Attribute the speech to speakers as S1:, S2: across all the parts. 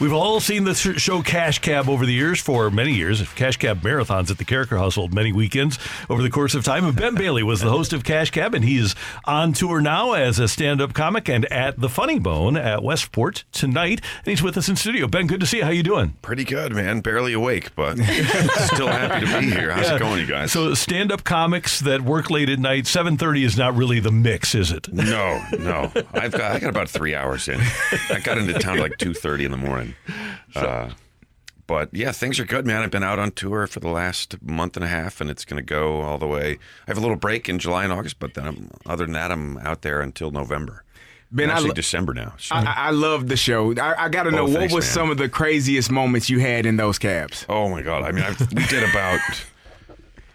S1: We've all seen the show Cash Cab over the years for many years. Cash Cab marathons at the Karraker household many weekends over the course of time. And Ben Bailey was the host of Cash Cab, and he's on tour now as a stand-up comic and at the Funny Bone at Westport tonight. And he's with us in studio. Ben, good to see you. How you doing?
S2: Pretty good, man. Barely awake, but still happy to be here. How's yeah. it going, you guys?
S1: So stand-up comics that work late at night. Seven thirty is not really the mix, is it?
S2: No, no. I've got I got about three hours in. I got into town like two thirty in the morning. So. Uh, but yeah, things are good, man. I've been out on tour for the last month and a half, and it's going to go all the way. I have a little break in July and August, but then I'm, other than that, I'm out there until November. Ben, actually, lo- December now.
S3: So. I, I, love the show. I, I got to know oh, what was man. some of the craziest moments you had in those cabs.
S2: Oh my god! I mean, I've, we did about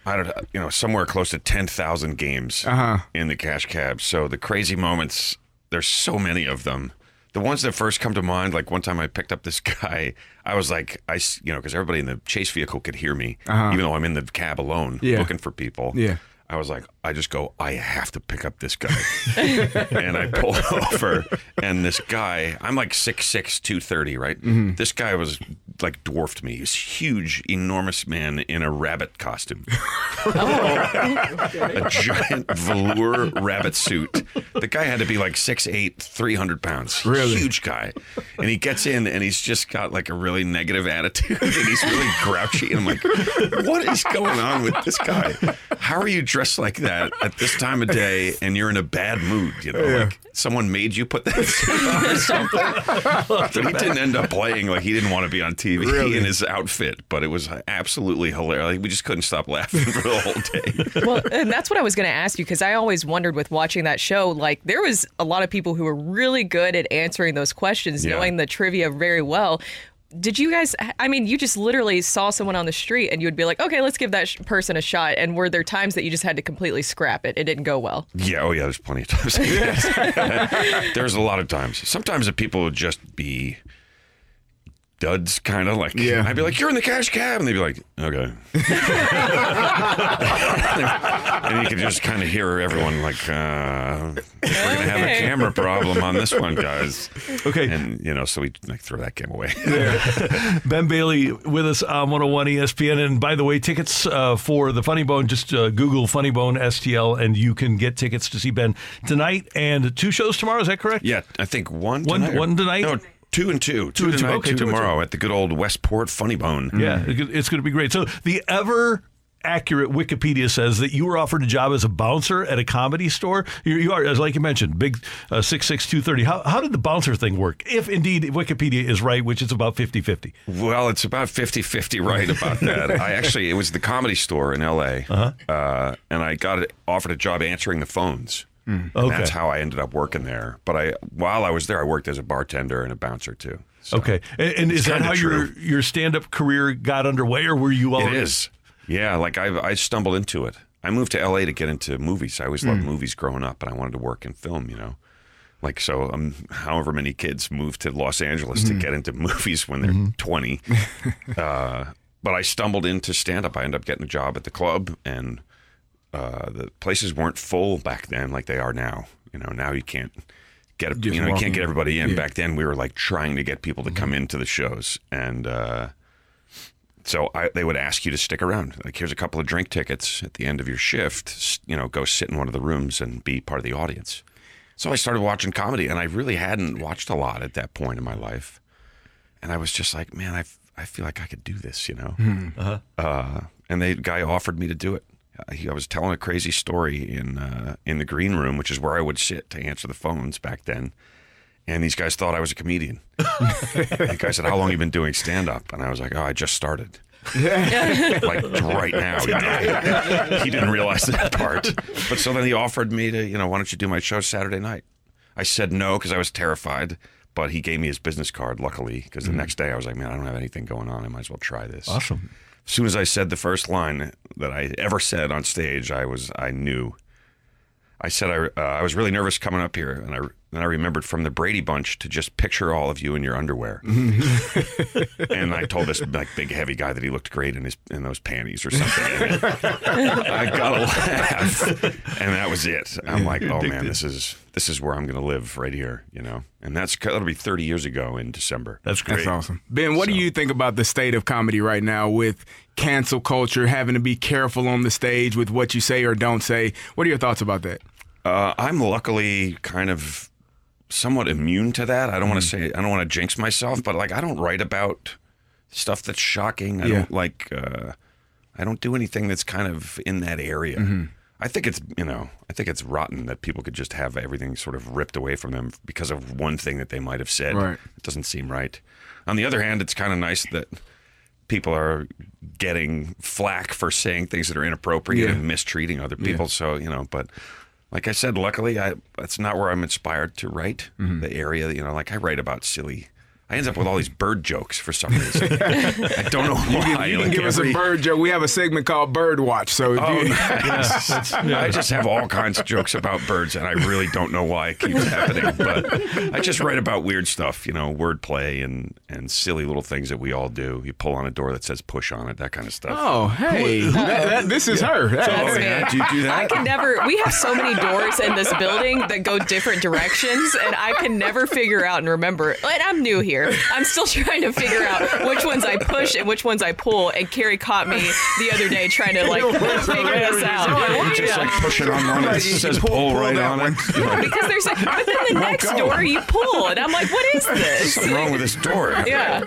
S2: I don't know, you know, somewhere close to ten thousand games uh-huh. in the cash cab. So the crazy moments, there's so many of them the ones that first come to mind, like one time I picked up this guy, I was like, I, you know, because everybody in the chase vehicle could hear me, uh-huh. even though I'm in the cab alone yeah. looking for people.
S3: Yeah.
S2: I was like, I just go, I have to pick up this guy. and I pull over, and this guy, I'm like 6'6, 230, right? Mm-hmm. This guy was like dwarfed me. He's huge, enormous man in a rabbit costume. a giant velour rabbit suit. The guy had to be like 6'8, 300 pounds.
S3: Really?
S2: Huge guy. And he gets in and he's just got like a really negative attitude and he's really grouchy. And I'm like, what is going on with this guy? How are you dressed like that at this time of day and you're in a bad mood? You know, yeah. like someone made you put that on or something. so he didn't end up playing like he didn't want to be on TV really? in his outfit, but it was absolutely hilarious. Like, we just couldn't stop laughing for the whole day.
S4: well, and that's what I was going to ask you because I always wondered with watching that show, like there was a lot of people who were really good at answering those questions, yeah. knowing the trivia very well did you guys i mean you just literally saw someone on the street and you would be like okay let's give that sh- person a shot. And were there times that you just had to completely scrap it? It didn't go well.
S2: Yeah oh yeah there's plenty of times. There's a lot of times. Sometimes the people would just be duds, kind of like. Yeah. I'd be like, "You're in the cash cab," and they'd be like, "Okay." and you could just kind of hear everyone like, uh, "We're gonna have a camera problem on this one, guys."
S1: Okay.
S2: And you know, so we like throw that game away.
S1: ben Bailey with us on 101 ESPN, and by the way, tickets uh, for the Funny Bone. Just uh, Google Funny Bone STL, and you can get tickets to see Ben tonight and two shows tomorrow. Is that correct?
S2: Yeah, I think one.
S1: One.
S2: Tonight
S1: one tonight.
S2: No, Two and two. Two, two and tonight, two. Okay, two, tomorrow two. at the good old Westport Funny Bone.
S1: Yeah, it's going to be great. So the ever accurate Wikipedia says that you were offered a job as a bouncer at a comedy store. You, you are, as like you mentioned, big uh, six six two thirty. How how did the bouncer thing work? If indeed Wikipedia is right, which is about 50-50.
S2: Well, it's about 50-50 right about that. I actually it was the comedy store in L.A. Uh-huh. Uh, and I got offered a job answering the phones. Mm. Okay. That's how I ended up working there. But I, while I was there, I worked as a bartender and a bouncer too.
S1: So okay, and, and is that how true. your your stand up career got underway, or were you? All
S2: it is. Yeah, like I I stumbled into it. I moved to L.A. to get into movies. I always mm. loved movies growing up, and I wanted to work in film. You know, like so. Um, however many kids move to Los Angeles mm-hmm. to get into movies when they're mm-hmm. twenty. uh, but I stumbled into stand up. I ended up getting a job at the club and uh, the places weren't full back then like they are now. You know, now you can't get Just you know you can't get everybody in. Yeah. Back then we were like trying to get people to come mm-hmm. into the shows, and uh, so I, they would ask you to stick around. Like here's a couple of drink tickets at the end of your shift. You know, go sit in one of the rooms and be part of the audience. So I started watching comedy, and I really hadn't watched a lot at that point in my life, and I was just like, man, I I feel like I could do this, you know. Mm-hmm. Uh-huh. Uh, and the guy offered me to do it. I was telling a crazy story in uh, in the green room, which is where I would sit to answer the phones back then. And these guys thought I was a comedian. the guy said, "How long have you been doing stand up?" And I was like, "Oh, I just started." like right now. You he didn't realize that part. But so then he offered me to, you know, why don't you do my show Saturday night? I said no because I was terrified. But he gave me his business card, luckily, because the mm-hmm. next day I was like, man, I don't have anything going on. I might as well try this.
S1: Awesome
S2: as soon as I said the first line that I ever said on stage, I was I knew. I said I uh, I was really nervous coming up here, and I and I remembered from the Brady Bunch to just picture all of you in your underwear. and I told this like big heavy guy that he looked great in his in those panties or something. I got a laugh, and that was it. I'm like, oh man, this is this is where I'm going to live right here, you know. And that's that'll be 30 years ago in December.
S1: That's great.
S3: That's awesome. Ben, what so. do you think about the state of comedy right now with cancel culture, having to be careful on the stage with what you say or don't say? What are your thoughts about that?
S2: Uh, I'm luckily kind of somewhat immune to that. I don't mm want to say I don't want to jinx myself, but like I don't write about stuff that's shocking. I yeah. don't like uh, I don't do anything that's kind of in that area. Mm-hmm. I think it's you know I think it's rotten that people could just have everything sort of ripped away from them because of one thing that they might have said.
S3: Right.
S2: It doesn't seem right. On the other hand, it's kind of nice that people are getting flack for saying things that are inappropriate yeah. and mistreating other people. Yeah. So you know, but like I said, luckily, I that's not where I'm inspired to write. Mm-hmm. The area, you know, like I write about silly I end up with all these bird jokes for some reason. I don't know why.
S3: You can, you can like give every... us a bird joke. We have a segment called Bird Watch. So
S2: oh, you... nice. yeah, I just have all kinds of jokes about birds, and I really don't know why it keeps happening. But I just write about weird stuff, you know, wordplay and and silly little things that we all do. You pull on a door that says "push" on it, that kind of stuff.
S3: Oh, hey, that, that, this is yeah. her.
S2: That's oh, yeah. Do you do that?
S4: I can never. We have so many doors in this building that go different directions, and I can never figure out and remember. And I'm new here here. I'm still trying to figure out which ones I push and which ones I pull. And Carrie caught me the other day trying to like figure this out.
S2: You just like push it on one that says pull, right on it.
S4: Because there's like, but then the next door you pull, and I'm like, what is this?
S2: There's something wrong with this door.
S4: Yeah.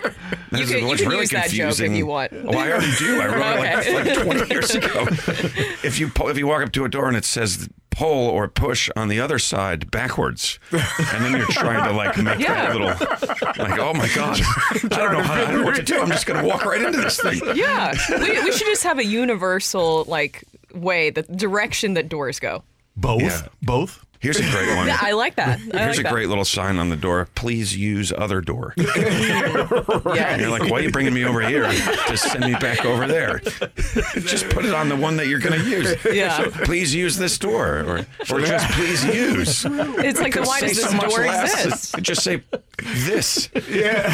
S4: You can, you can really use that joke if you want.
S2: Oh, I already do. I wrote okay. it like, like 20 years ago. If you pull, if you walk up to a door and it says pull or push on the other side backwards, and then you're trying to like make yeah. that little like, oh my god, I don't know how, I don't know what to do. I'm just going to walk right into this thing.
S4: Yeah, we, we should just have a universal like way, the direction that doors go.
S1: Both, yeah. both.
S2: Here's a great one.
S4: Yeah, I like that. I
S2: Here's
S4: like
S2: a
S4: that.
S2: great little sign on the door. Please use other door. yeah. And you're like, why are you bringing me over here? Just send me back over there. just put it on the one that you're going to use.
S4: Yeah. So
S2: please use this door, or or just please use.
S4: It's like, why does this door exist?
S2: Just say this.
S3: Yeah.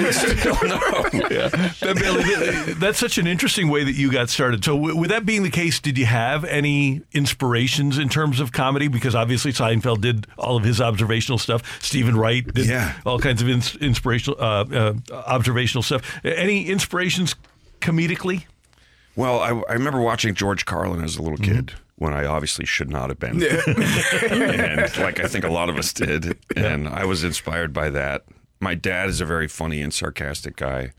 S2: you still know.
S1: Yeah. That, that's such an interesting way that you got started. So, with that being the case, did you have any inspirations in terms of comedy? Because obviously Seinfeld did all of his observational stuff. Steven Wright did
S2: yeah.
S1: all kinds of ins- inspirational, uh, uh, observational stuff. Any inspirations comedically?
S2: Well, I, I, remember watching George Carlin as a little mm-hmm. kid when I obviously should not have been. And like I think a lot of us did. And I was inspired by that. My dad is a very funny and sarcastic guy.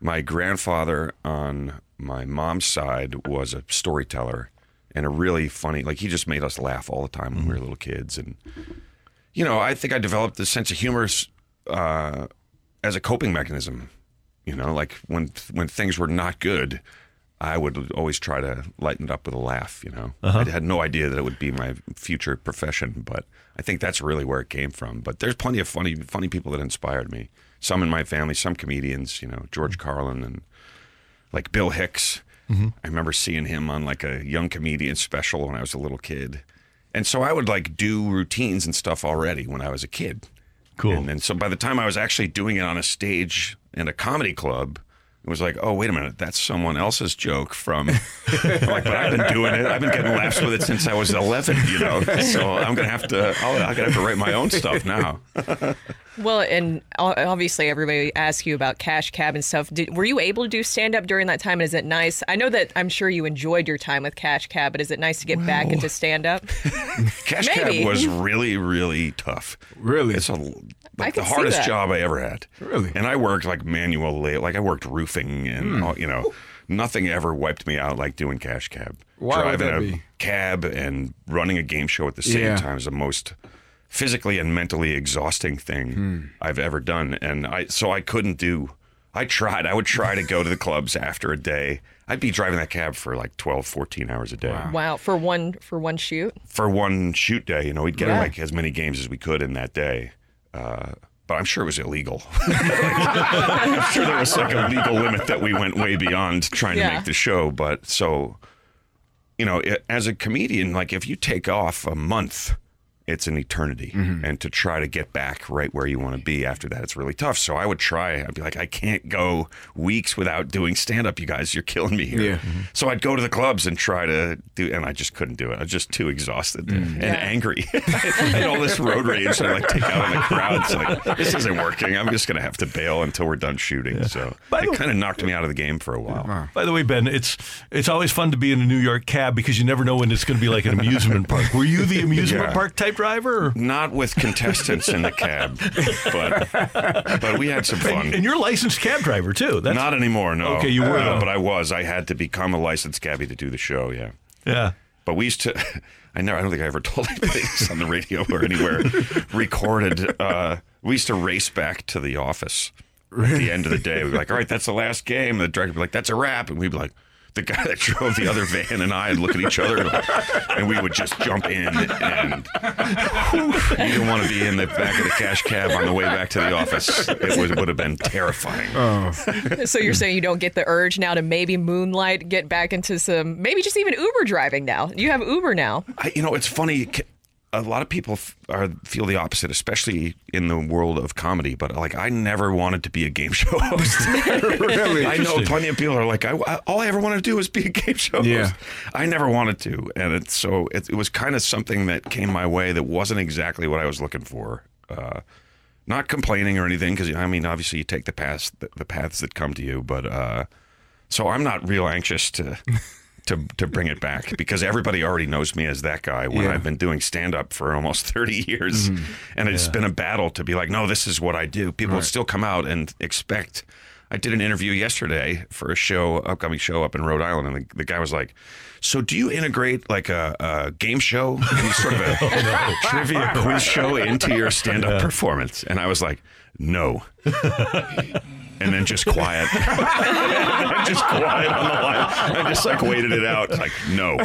S2: My grandfather on my mom's side was a storyteller and a really funny like he just made us laugh all the time when mm-hmm. we were little kids and you know i think i developed this sense of humor uh, as a coping mechanism you know like when when things were not good i would always try to lighten it up with a laugh you know uh-huh. i had no idea that it would be my future profession but i think that's really where it came from but there's plenty of funny funny people that inspired me some in my family some comedians you know george carlin and like bill hicks Mm-hmm. I remember seeing him on like a young comedian special when I was a little kid. And so I would like do routines and stuff already when I was a kid.
S1: Cool.
S2: And then so by the time I was actually doing it on a stage in a comedy club, it was like, oh, wait a minute, that's someone else's joke from. like, but I've been doing it. I've been getting laughs with it since I was 11, you know. So I'm gonna have to. i am gonna have to write my own stuff now.
S4: Well, and obviously everybody asks you about Cash Cab and stuff. Did, were you able to do stand up during that time? And is it nice? I know that I'm sure you enjoyed your time with Cash Cab, but is it nice to get back into stand up?
S2: Cash Cab was really, really tough.
S3: Really,
S2: it's a like the hardest job I ever had.
S3: Really?
S2: And I worked like manual labor. Like I worked roofing and, mm. all, you know, nothing ever wiped me out like doing cash cab.
S3: Why
S2: Driving
S3: a
S2: be? cab and running a game show at the same yeah. time is the most physically and mentally exhausting thing mm. I've ever done. And I, so I couldn't do, I tried, I would try to go to the clubs after a day. I'd be driving that cab for like 12, 14 hours a day.
S4: Wow. wow. For one, for one shoot?
S2: For one shoot day, you know, we'd get yeah. like as many games as we could in that day. Uh, but I'm sure it was illegal. I'm sure there was like a legal limit that we went way beyond trying yeah. to make the show. But so, you know, it, as a comedian, like if you take off a month it's an eternity. Mm-hmm. And to try to get back right where you want to be after that, it's really tough. So I would try. I'd be like, I can't go weeks without doing stand up. You guys, you're killing me here.
S3: Yeah. Mm-hmm.
S2: So I'd go to the clubs and try to do, and I just couldn't do it. I was just too exhausted mm. and angry. and all this road rage that I like take out on the crowd. It's like this isn't working. I'm just gonna have to bail until we're done shooting. So
S1: By
S2: it kind of knocked me out of the game for a while.
S1: By the way, Ben, it's it's always fun to be in a New York cab because you never know when it's going to be like an amusement park. Were you the amusement
S2: Yeah.
S1: park type driver? Or?
S2: Not with contestants in the cab, but but we had some fun.
S1: And you're a licensed cab driver too. That's
S2: Not anymore, no.
S1: Okay, you were,
S2: Uh, but I was. I had to become a licensed cabbie to do the show. Yeah,
S1: yeah.
S2: but we used to. I never. I don't think I ever told anybody this on the radio or anywhere. recorded. Uh, we used to race back to the office at the end of the day. We'd be like, "All right, that's the last game." The director would be like, "That's a wrap," and we'd be like. The guy that drove the other van and I would look at each other, and we would just jump in. And you didn't want to be in the back of the cash cab on the way back to the office. It would, would have been terrifying. Oh.
S4: So you're saying you don't get the urge now to maybe moonlight, get back into some, maybe just even Uber driving now. You have Uber now.
S2: I, you know, it's funny. A lot of people f- are, feel the opposite, especially in the world of comedy. But like, I never wanted to be a game show host.
S3: really?
S2: I know plenty of people are like, I, I- all I ever wanted to do was be a game show
S3: Yeah.
S2: host. I never wanted to, and it's so it, it was kind of something that came my way that wasn't exactly what I was looking for. Uh, not complaining or anything, because I mean, obviously, you take the paths the, the paths that come to you, but uh, so I'm not real anxious to. To, to bring it back because everybody already knows me as that guy when
S3: Yeah.
S2: I've been doing stand up for almost 30 years. Mm-hmm. And it's been a battle to be like no this is what I do. People still come out and expect I did an interview yesterday for a show upcoming show up in Rhode Island and the, the guy was like so do you integrate like a, a game show? And sort of a oh, trivia quiz show into your stand up performance? And I was like no and then just quiet. just quiet on the line. I just like waited it out. Like, no.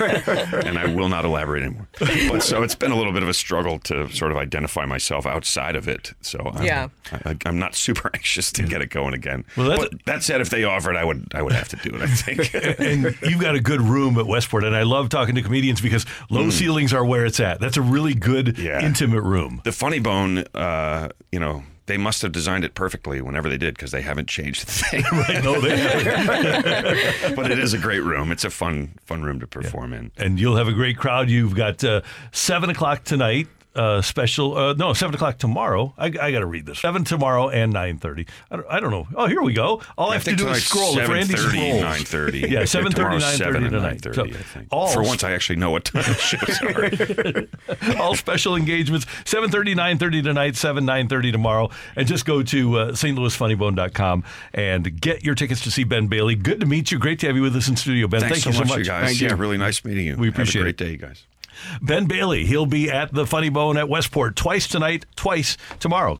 S2: and I will not elaborate anymore. But so it's been a little bit of a struggle to sort of identify myself outside of it. So I'm,
S4: Yeah.
S2: I, I'm not super anxious to get it going again.
S1: Well, that's-
S2: but that said, if they offered, I would I would have to do it, I think.
S1: and you've got a good room at Westport, and I love talking to comedians because low ceilings are where it's at. That's a really good,
S2: Mm. Yeah.
S1: intimate room.
S2: the funny bone, uh, you know, they must have designed it perfectly whenever they did because they haven't changed the thing.
S1: Right? No, they have
S2: but it is a great room. It's a fun fun room to perform in.
S1: and you'll have a great crowd. You've got uh, seven o'clock tonight. Uh, special, uh, no, seven o'clock tomorrow. I, I got to read this. Seven tomorrow and nine thirty. I don't, I don't know. Oh, here we go. All I have to do is scroll. If Randy scrolls,
S2: 9:30.
S1: Yeah, seven thirty, nine
S2: 7 and
S1: tonight.
S2: 9:30,
S1: So
S2: I think.
S1: all
S2: For once, I actually know what time the shows are.
S1: all special engagements 7.30 9.30 tonight 7 9.30 tomorrow and just go to uh, stlouisfunnybone.com and get your tickets to see ben bailey good to meet you great to have you with us in studio ben
S2: Thanks
S1: thank
S2: so
S1: you so
S2: much,
S1: much
S2: you guys.
S3: Thank
S2: yeah,
S3: you.
S2: really nice meeting you.
S1: We appreciate
S2: Have a great
S1: it.
S2: day, guys.
S1: Ben bailey he'll be at the funny bone at westport twice tonight twice tomorrow